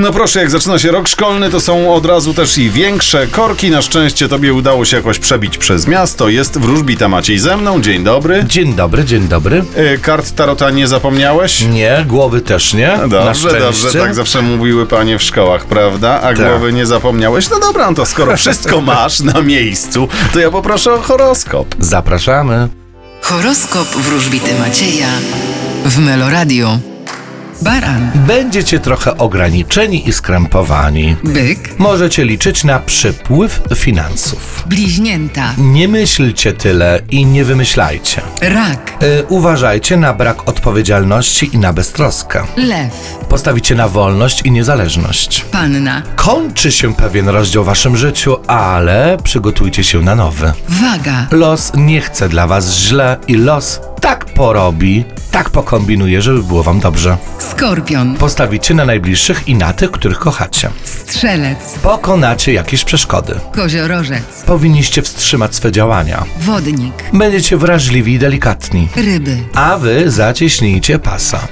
No proszę, jak zaczyna się rok szkolny, to są od razu też i większe korki. Na szczęście tobie udało się jakoś przebić przez miasto. Jest wróżbita Maciej ze mną. Dzień dobry. Dzień dobry, dzień dobry. E, Kart Tarota nie zapomniałeś? Nie, głowy też nie. na Dobrze, szczęście. dobrze, tak zawsze mówiły panie w szkołach, prawda? A Tak. głowy nie zapomniałeś? No dobra, no to skoro wszystko masz na miejscu, to ja poproszę o horoskop. Zapraszamy. Horoskop wróżbity Macieja w Meloradio. Baran, Będziecie trochę ograniczeni i skrępowani. byk, Możecie liczyć na przypływ finansów. bliźnięta, Nie myślcie tyle i nie wymyślajcie. rak, Y, uważajcie na brak odpowiedzialności i na beztroskę. lew, Postawicie na wolność i niezależność. panna, Kończy się pewien rozdział w waszym życiu, ale przygotujcie się na nowy. waga, Los nie chce dla was źle i los tak porobi, tak pokombinuje, żeby było wam dobrze. skorpion, Postawicie na najbliższych i na tych, których kochacie. strzelec, Pokonacie jakieś przeszkody. koziorożec, Powinniście wstrzymać swe działania. wodnik, Będziecie wrażliwi i delikatni. ryby, A wy zacieśnijcie pasa.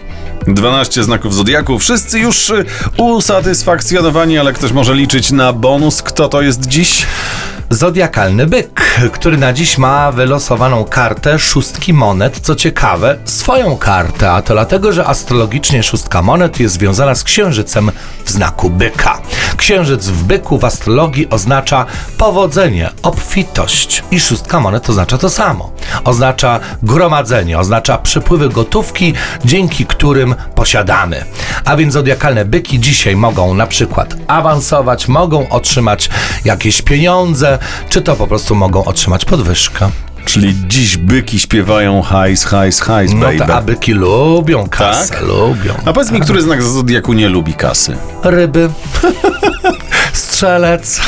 12 znaków zodiaku, wszyscy już y, usatysfakcjonowani, ale ktoś może liczyć na bonus. Kto to jest dziś? Zodiakalny byk, który na dziś ma wylosowaną kartę szóstki monet. Co ciekawe, swoją kartę, a to dlatego, że astrologicznie szóstka monet jest związana z księżycem w znaku byka. Księżyc w byku w astrologii oznacza powodzenie, obfitość. I szóstka monet oznacza to samo. Oznacza gromadzenie, oznacza przypływy gotówki, dzięki którym posiadamy. A więc zodiakalne byki dzisiaj mogą na przykład awansować, mogą otrzymać jakieś pieniądze, czy to po prostu mogą otrzymać podwyżkę. Czyli dziś byki śpiewają hajs, hajs, hajs, No baby. to a byki lubią kasę, Tak? lubią. A powiedz mi, który znak zodiaku nie lubi kasy? Ryby, strzelec,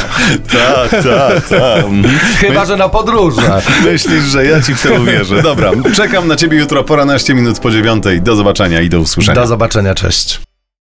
Tak, tak, tak. chyba że na podróże. Myślisz, że ja ci w to uwierzę. Dobra, czekam na ciebie jutro po 12 minut po dziewiątej. Do zobaczenia i do usłyszenia. Do zobaczenia, cześć.